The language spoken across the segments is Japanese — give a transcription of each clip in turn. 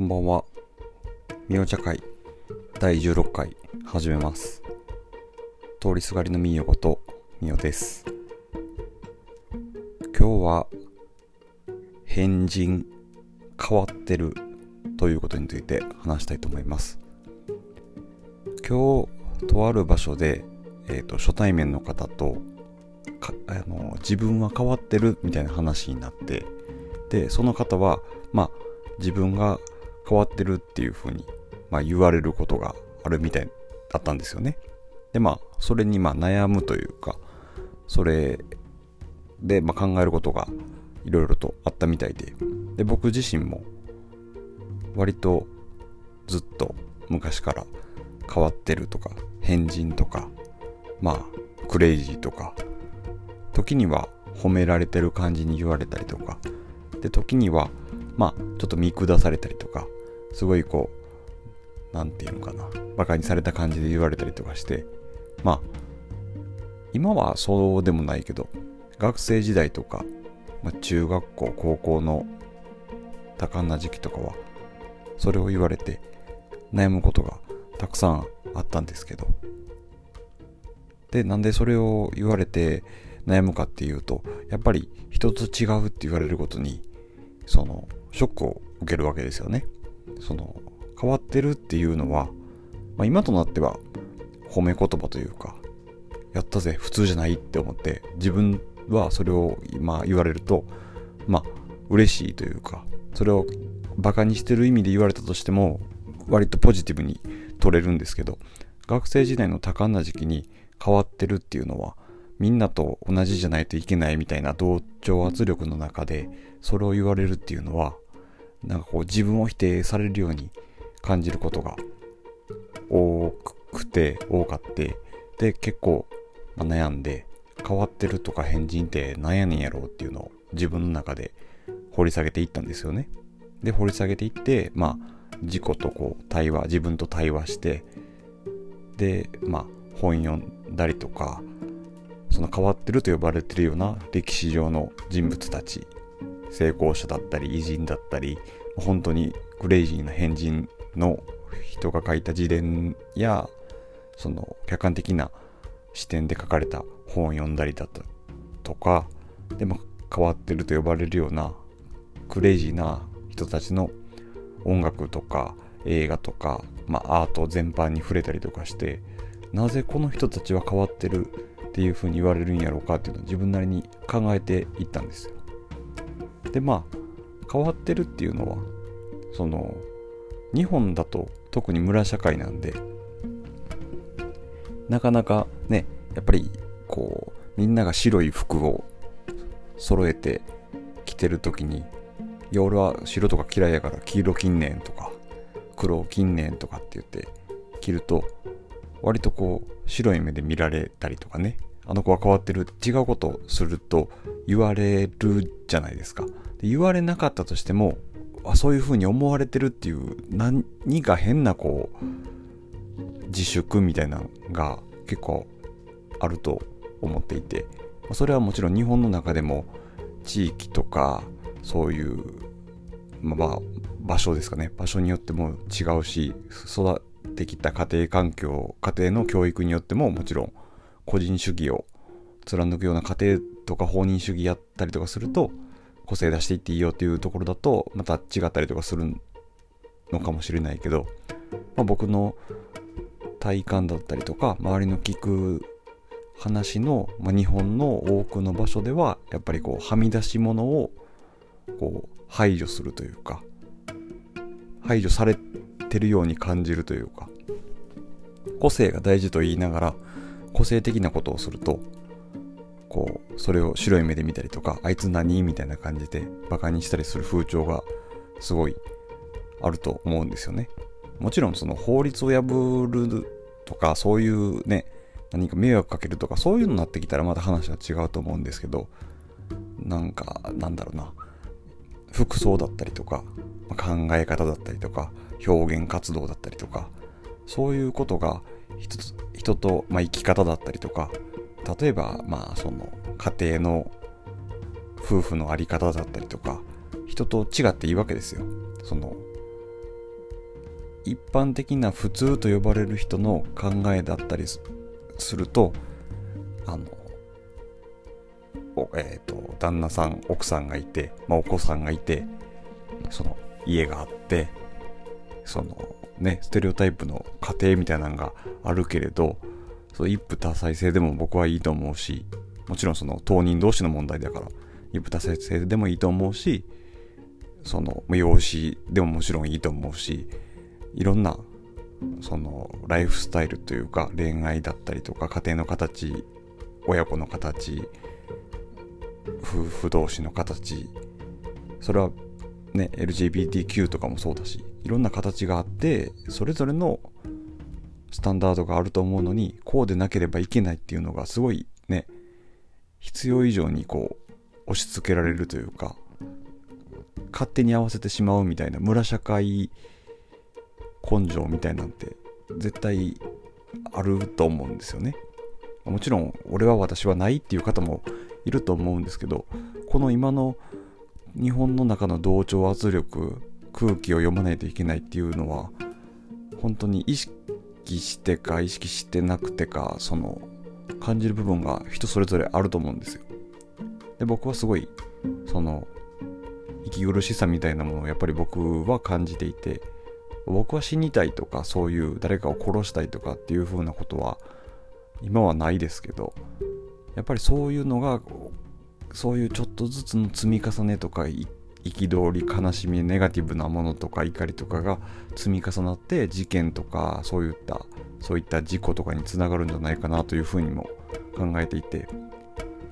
こんばんは。みお茶会第16回始めます。通りすがりのみよことみおです。今日は変人変わってるということについて話したいと思います。今日とある場所で、えー、と初対面の方とかあの自分は変わってるみたいな話になってでその方はまあ自分が変わってるっていうふうに、まあ、言われることがあるみたいだったんですよね。でまあそれにまあ悩むというかそれでまあ考えることがいろいろとあったみたいでで僕自身も割とずっと昔から変わってるとか変人とかまあクレイジーとか時には褒められてる感じに言われたりとかで時にはまあちょっと見下されたりとかすごいこうなんていうのかな。バカにされた感じで言われたりとかして。まあ今はそうでもないけど学生時代とか、まあ、中学校高校の多感な時期とかはそれを言われて悩むことがたくさんあったんですけど。でなんでそれを言われて悩むかっていうとやっぱり人と違うって言われることにそのショックを受けるわけですよね。その変わってるっていうのは、まあ、今となっては褒め言葉というかやったぜ普通じゃないって思って自分はそれを今言われるとまあ嬉しいというかそれをバカにしてる意味で言われたとしても割とポジティブに取れるんですけど学生時代の多感な時期に変わってるっていうのはみんなと同じじゃないといけないみたいな同調圧力の中でそれを言われるっていうのはなんかこう自分を否定されるように感じることが多くて多かってで結構、悩んで変わってるとか変人って何やねんやろうっていうのを自分の中で掘り下げていったんですよね。で掘り下げていってまあ自己とこう対話自分と対話してでまあ本読んだりとかその変わってると呼ばれてるような歴史上の人物たち成功者だったり偉人だったり本当にクレイジーな変人の人が書いた自伝やその客観的な視点で書かれた本を読んだりだったとかでも変わってると呼ばれるようなクレイジーな人たちの音楽とか映画とか、まあ、アート全般に触れたりとかしてなぜこの人たちは変わってるっていうふうに言われるんやろうかっていうのを自分なりに考えていったんですよ。でまあ変わってるっていうのはその日本だと特に村社会なんでなかなかねやっぱりこうみんなが白い服を揃えて着てる時にいや俺は白とか嫌いやから黄色近年とか黒近年とかって言って着ると割とこう白い目で見られたりとかねあの子は変わってる違うことをすると言われるじゃないですか。で言われなかったとしてもあそういう風に思われてるっていう何か変なこう自粛みたいなのが結構あると思っていてそれはもちろん日本の中でも地域とかそういう、まあ、場所ですかね。場所によっても違うし育ってきた家庭環境家庭の教育によってももちろん個人主義を貫くような家庭とか放任主義やったりとかすると個性出していっていいよっていうところだとまた違ったりとかするのかもしれないけど、まあ、僕の体感だったりとか周りの聞く話の、まあ、日本の多くの場所ではやっぱりこうはみ出し物をこう排除するというか排除されてるように感じるというか個性が大事と言いながら個性的なことをするとこうそれを白い目で見たりとかあいつ何？みたいな感じでバカにしたりする風潮がすごいあると思うんですよね。もちろんその法律を破るとかそういうね何か迷惑かけるとかそういうのになってきたらまた話は違うと思うんですけどなんかなんだろうな。服装だったりとか考え方だったりとか表現活動だったりとかそういうことが人人と、まあ、生き方だったりとか例えばまあその家庭の夫婦のあり方だったりとか人と違っていいわけですよ。その一般的な普通と呼ばれる人の考えだったりするとあのえっ、ー、と旦那さん奥さんがいて、まあ、お子さんがいてその家があってそのねステレオタイプの家庭みたいなのがあるけれどそう一夫多妻制でも僕はいいと思うしもちろんその当人同士の問題だから一夫多妻制でもいいと思うしその養子でももちろんいいと思うしいろんなそのライフスタイルというか恋愛だったりとか家庭の形親子の形夫婦同士の形それはね LGBTQ とかもそうだしいろんな形があってそれぞれのスタンダードがあると思うのにこうでなければいけないっていうのがすごいね必要以上にこう押し付けられるというか勝手に合わせてしまうみたいな村社会根性みたいなんて絶対あると思うんですよね。もちろん俺は私はないっていう方もいると思うんですけどこの今の日本の中の同調圧力空気を読まないといけないっていうのは本当に意識してか意識してなくてかその感じる部分が人それぞれあると思うんですよ。で僕はすごいその息苦しさみたいなものをやっぱり僕は感じていて僕は死にたいとかそういう誰かを殺したいとかっていう風なことは今はないですけどやっぱりそういうのがそういうちょっとずつの積み重ねとか憤り悲しみネガティブなものとか怒りとかが積み重なって事件とかそういったそういった事故とかにつながるんじゃないかなというふうにも考えていて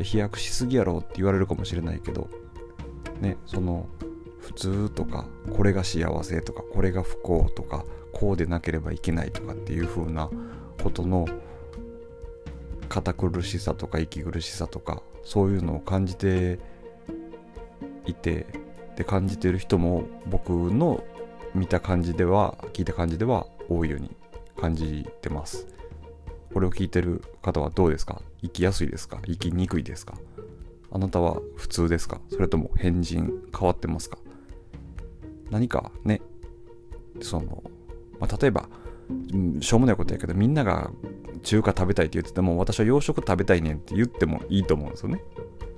飛躍しすぎやろって言われるかもしれないけどねその普通とかこれが幸せとかこれが不幸とかこうでなければいけないとかっていう風なことの堅苦しさとか息苦しさとかそういうのを感じていてで感じてる人も僕の見た感じでは聞いた感じでは多いように感じてます。これを聞いてる方はどうですか？生きやすいですか？生きにくいですか？あなたは普通ですか？それとも変人変わってますか？何かねその、まあ、例えばしょうもないことやけどみんなが中華食べたいって言ってても私は洋食食べたいねんって言ってもいいと思うんですよね。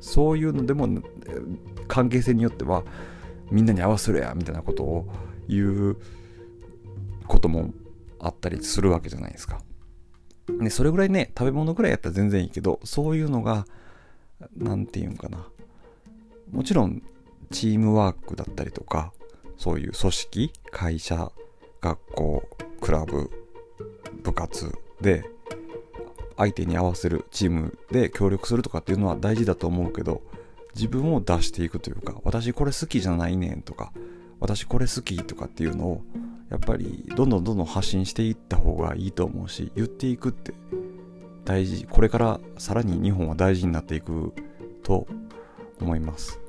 そういうのでも関係性によってはみんなに合わせるやみたいなことを言うこともあったりするわけじゃないですか。でそれぐらいね食べ物ぐらいやったら全然いいけどそういうのが何て言うんかなもちろんチームワークだったりとかそういう組織会社学校クラブ部活で相手に合わせるチームで協力するとかっていうのは大事だと思うけど自分を出していくというか私これ好きじゃないねんとか私これ好きとかっていうのをやっぱりどんどんどんどん発信していった方がいいと思うし言っていくって大事これからさらに日本は大事になっていくと思います。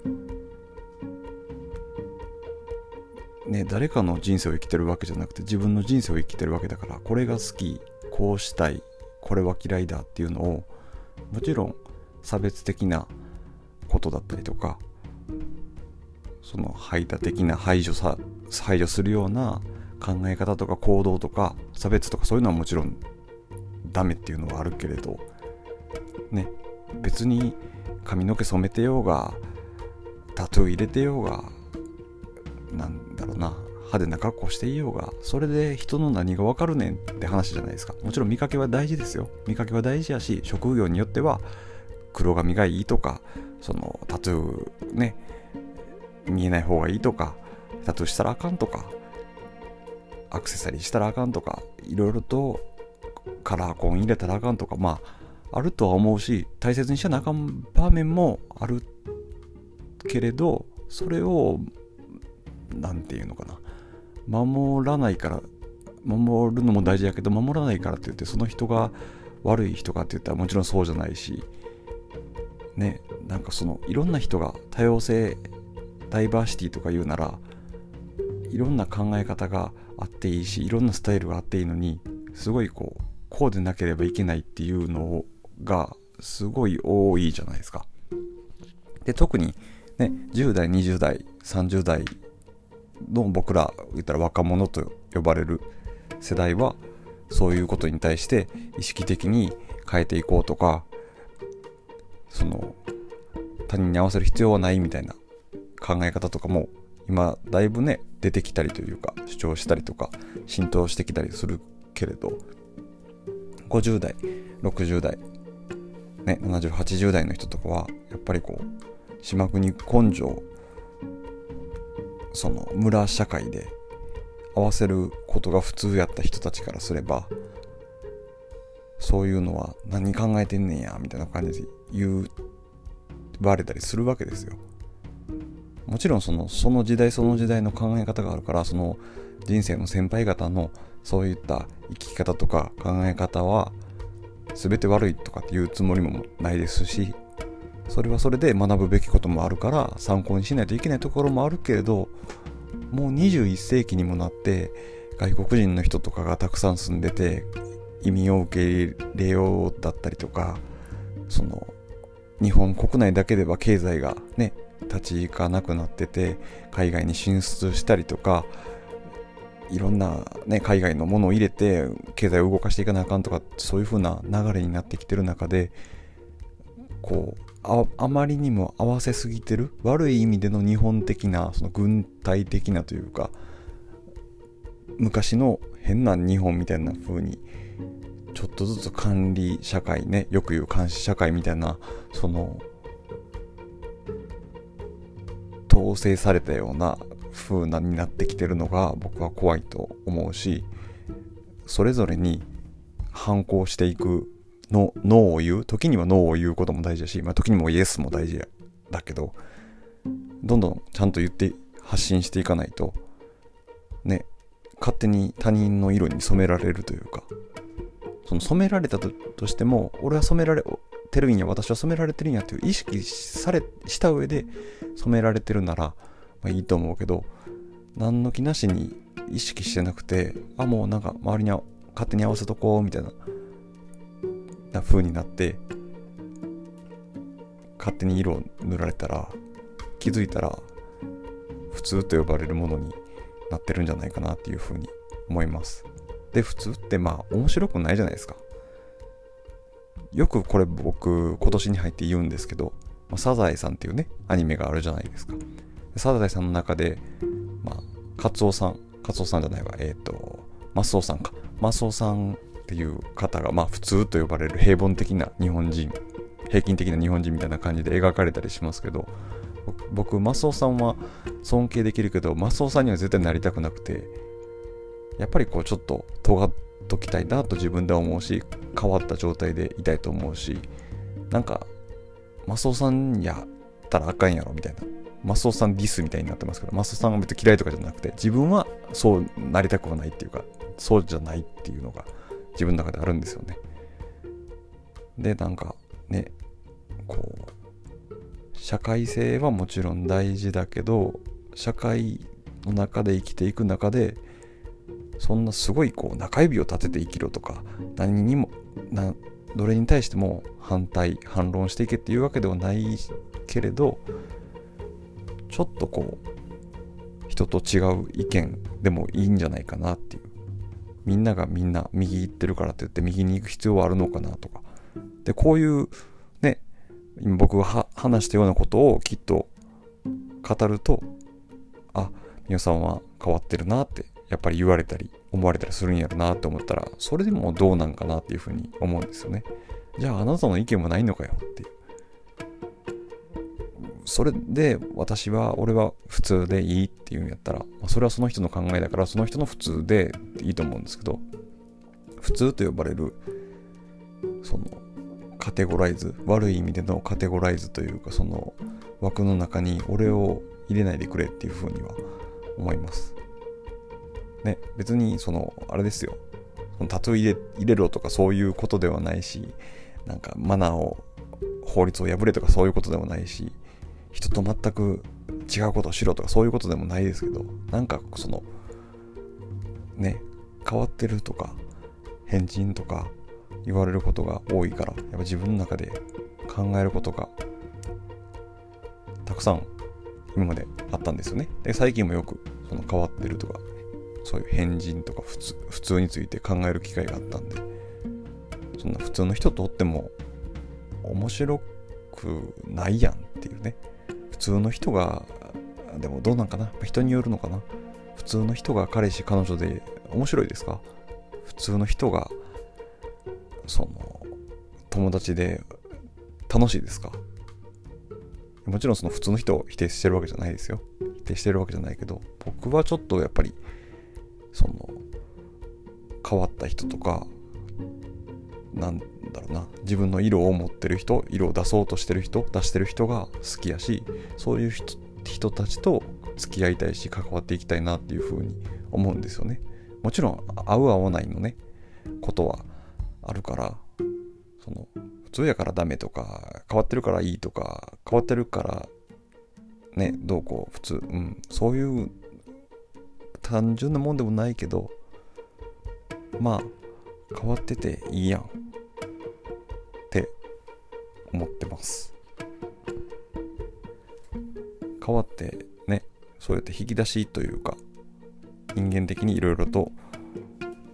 ね誰かの人生を生きてるわけじゃなくて自分の人生を生きてるわけだからこれが好きこうしたいこれは嫌いだっていうのをもちろん差別的なことだったりとかその排他的な排除さ排除するような考え方とか行動とか差別とかそういうのはもちろんダメっていうのはあるけれどね別に髪の毛染めてようがタトゥー入れてようがなんだろうな派手な格好していようがそれで人の何がわかるねんって話じゃないですか。もちろん見かけは大事ですよ。見かけは大事やし職業によっては黒髪がいいとかそのタトゥーね見えない方がいいとかタトゥーしたらあかんとかアクセサリーしたらあかんとかいろいろとカラーコーン入れたらあかんとかまああるとは思うし大切にしちゃなあかん場面もあるけれどそれを何て言うのかな。守らないから守るのも大事やけど守らないからって言ってその人が悪い人かって言ったらもちろんそうじゃないしねなんかそのいろんな人が多様性ダイバーシティとか言うならいろんな考え方があっていいしいろんなスタイルがあっていいのにすごいこうこうでなければいけないっていうのがすごい多いじゃないですか。で特にね10代20代30代の僕ら言ったら若者と呼ばれる世代はそういうことに対して意識的に変えていこうとかその他人に合わせる必要はないみたいな考え方とかも今だいぶね出てきたりというか主張したりとか浸透してきたりするけれど50代60代ね7080代の人とかはやっぱりこう島国根性その村社会で合わせることが普通やった人たちからすればそういうのは何考えてんねんやみたいな感じで言われたりするわけですよ。もちろんそのその時代その時代の考え方があるからその人生の先輩方のそういった生き方とか考え方は全て悪いとかっていうつもりもないですしそれはそれで学ぶべきこともあるから参考にしないといけないところもあるけれどもう21世紀にもなって外国人の人とかがたくさん住んでて移民を受け入れようだったりとかその日本国内だけでは経済がね立ち行かなくなってて海外に進出したりとかいろんな、ね、海外のものを入れて経済を動かしていかなあかんとかそういう風な流れになってきてる中でこうああまりにも合わせすぎてる？悪い意味での日本的なその軍隊的なというか昔の変な日本みたいな風にちょっとずつ管理社会ねよく言う監視社会みたいなその統制されたような風なになってきてるのが僕は怖いと思うしそれぞれに反抗していくのノーを言う？時にはノーを言うことも大事だし、まあ、時にもイエスも大事だけどどんどんちゃんと言って発信していかないとね勝手に他人の色に染められるというかその染められたとしても俺は染められてるんや私は染められてるんやっていう意識されした上で染められてるなら、まあ、いいと思うけど何の気なしに意識してなくてあもうなんか周りに勝手に合わせとこうみたいな。な風になって勝手に色を塗られたら気づいたら普通と呼ばれるものになってるんじゃないかなっていう風に思います。で普通ってまあ面白くないじゃないですか。よくこれ僕今年に入って言うんですけど、ま、サザエさんっていうねアニメがあるじゃないですか。サザエさんの中でまあカツオさんカツオさんじゃないわえっ、ー、とマスオさんか。マスオさんっていう方がまあ普通と呼ばれる平凡的な日本人平均的な日本人みたいな感じで描かれたりしますけど僕マスオさんは尊敬できるけどマスオさんには絶対なりたくなくてやっぱりこうちょっと尖っときたいなと自分では思うし変わった状態でいたいと思うしなんかマスオさんやったらあかんやろみたいな。マスオさんディスみたいになってますけどマスオさんが別に嫌いとかじゃなくて自分はそうなりたくはないっていうかそうじゃないっていうのが自分の中であるんですよね。でなんかねこう社会性はもちろん大事だけど社会の中で生きていく中でそんなすごいこう中指を立てて生きろとか何にもどれに対しても反対反論していけっていうわけではないけれどちょっとこう人と違う意見でもいいんじゃないかなっていう。みんながみんな右行ってるからって言って右に行く必要はあるのかなとか。でこういうね今僕が話したようなことをきっと語るとあ皆さんは変わってるなってやっぱり言われたり思われたりするんやろなって思ったらそれでもどうなんかなっていうふうに思うんですよね。じゃああなたの意見もないのかよっていう。それで私は俺は普通でいいっていうんやったらまあそれはその人の考えだからその人の普通でいいと思うんですけど普通と呼ばれるそのカテゴライズ悪い意味でのカテゴライズというかその枠の中に俺を入れないでくれっていうふうには思いますね、別にその、あれですよ。そのタトゥー入れ入れろとかそういうことではないし、なんかマナーを、法律を破れとかそういうことでもないし、人と全く違うことをしろとかそういうことでもないですけど、なんかその、ね、変わってるとか、変人とか言われることが多いから、やっぱ自分の中で考えることがたくさん今まであったんですよね。で、最近もよくその変わってるとかそういう変人とか普通普通について考える機会があったんでそんな普通の人とおっても面白くないやんっていうね通の人がでもどうなんかな？人によるのかな？普通の人が彼氏彼女で面白いですか？普通の人がその友達で楽しいですか？もちろんその普通の人を否定してるわけじゃないですよ。否定してるわけじゃないけど僕はちょっとやっぱりその変わった人とかなんだろうな。自分の色を持ってる人色を出そうとしてる人出してる人が好きやしそういう人たちと付き合いたいし関わっていきたいなっていうふうに思うんですよね。もちろん合う合わないのねことはあるからその普通やからダメとか変わってるからいいとか変わってるからねどうこう普通うんそういう単純なもんでもないけどまあ変わってていいやん。って思ってます。変わってねそうやって引き出しというか人間的にいろいろと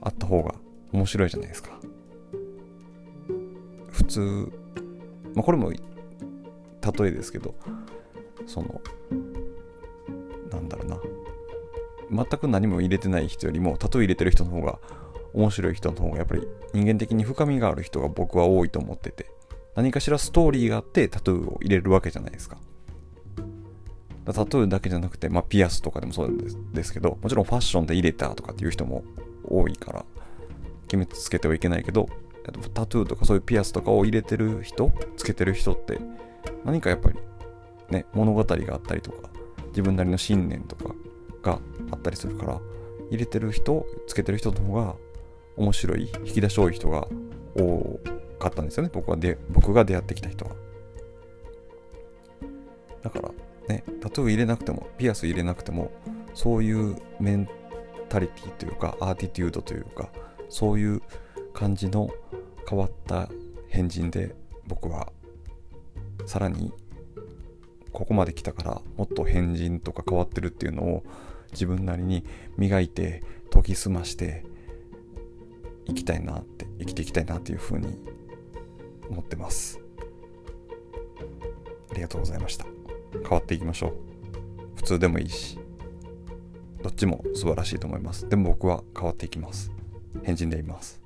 あった方が面白いじゃないですか。普通まあこれも例えですけどそのなんだろうな。全く何も入れてない人よりもタトゥー入れてる人の方が面白い人の方がやっぱり人間的に深みがある人が僕は多いと思ってて何かしらストーリーがあってタトゥーを入れるわけじゃないですか。タトゥーだけじゃなくて、まあ、ピアスとかでもそうですですけどもちろんファッションで入れたとかっていう人も多いから決めつけてはいけないけどタトゥーとかそういうピアスとかを入れてる人つけてる人って何かやっぱりね物語があったりとか自分なりの信念とかがあったりするから入れてる人つけてる人の方が面白い引き出し多い人が多かったんですよね。僕はで僕が出会ってきた人は。だからねタトゥー入れなくてもピアス入れなくてもそういうメンタリティというかアーティテュードというかそういう感じの変わった変人で僕はさらにここまで来たからもっと変人とか変わってるっていうのを自分なりに磨いて研ぎ澄まして生きたいなって生きていきたいなっていうふうに思ってます。ありがとうございました。変わっていきましょう。普通でもいいしどっちも素晴らしいと思います。でも僕は変わっていきます。変人でいます。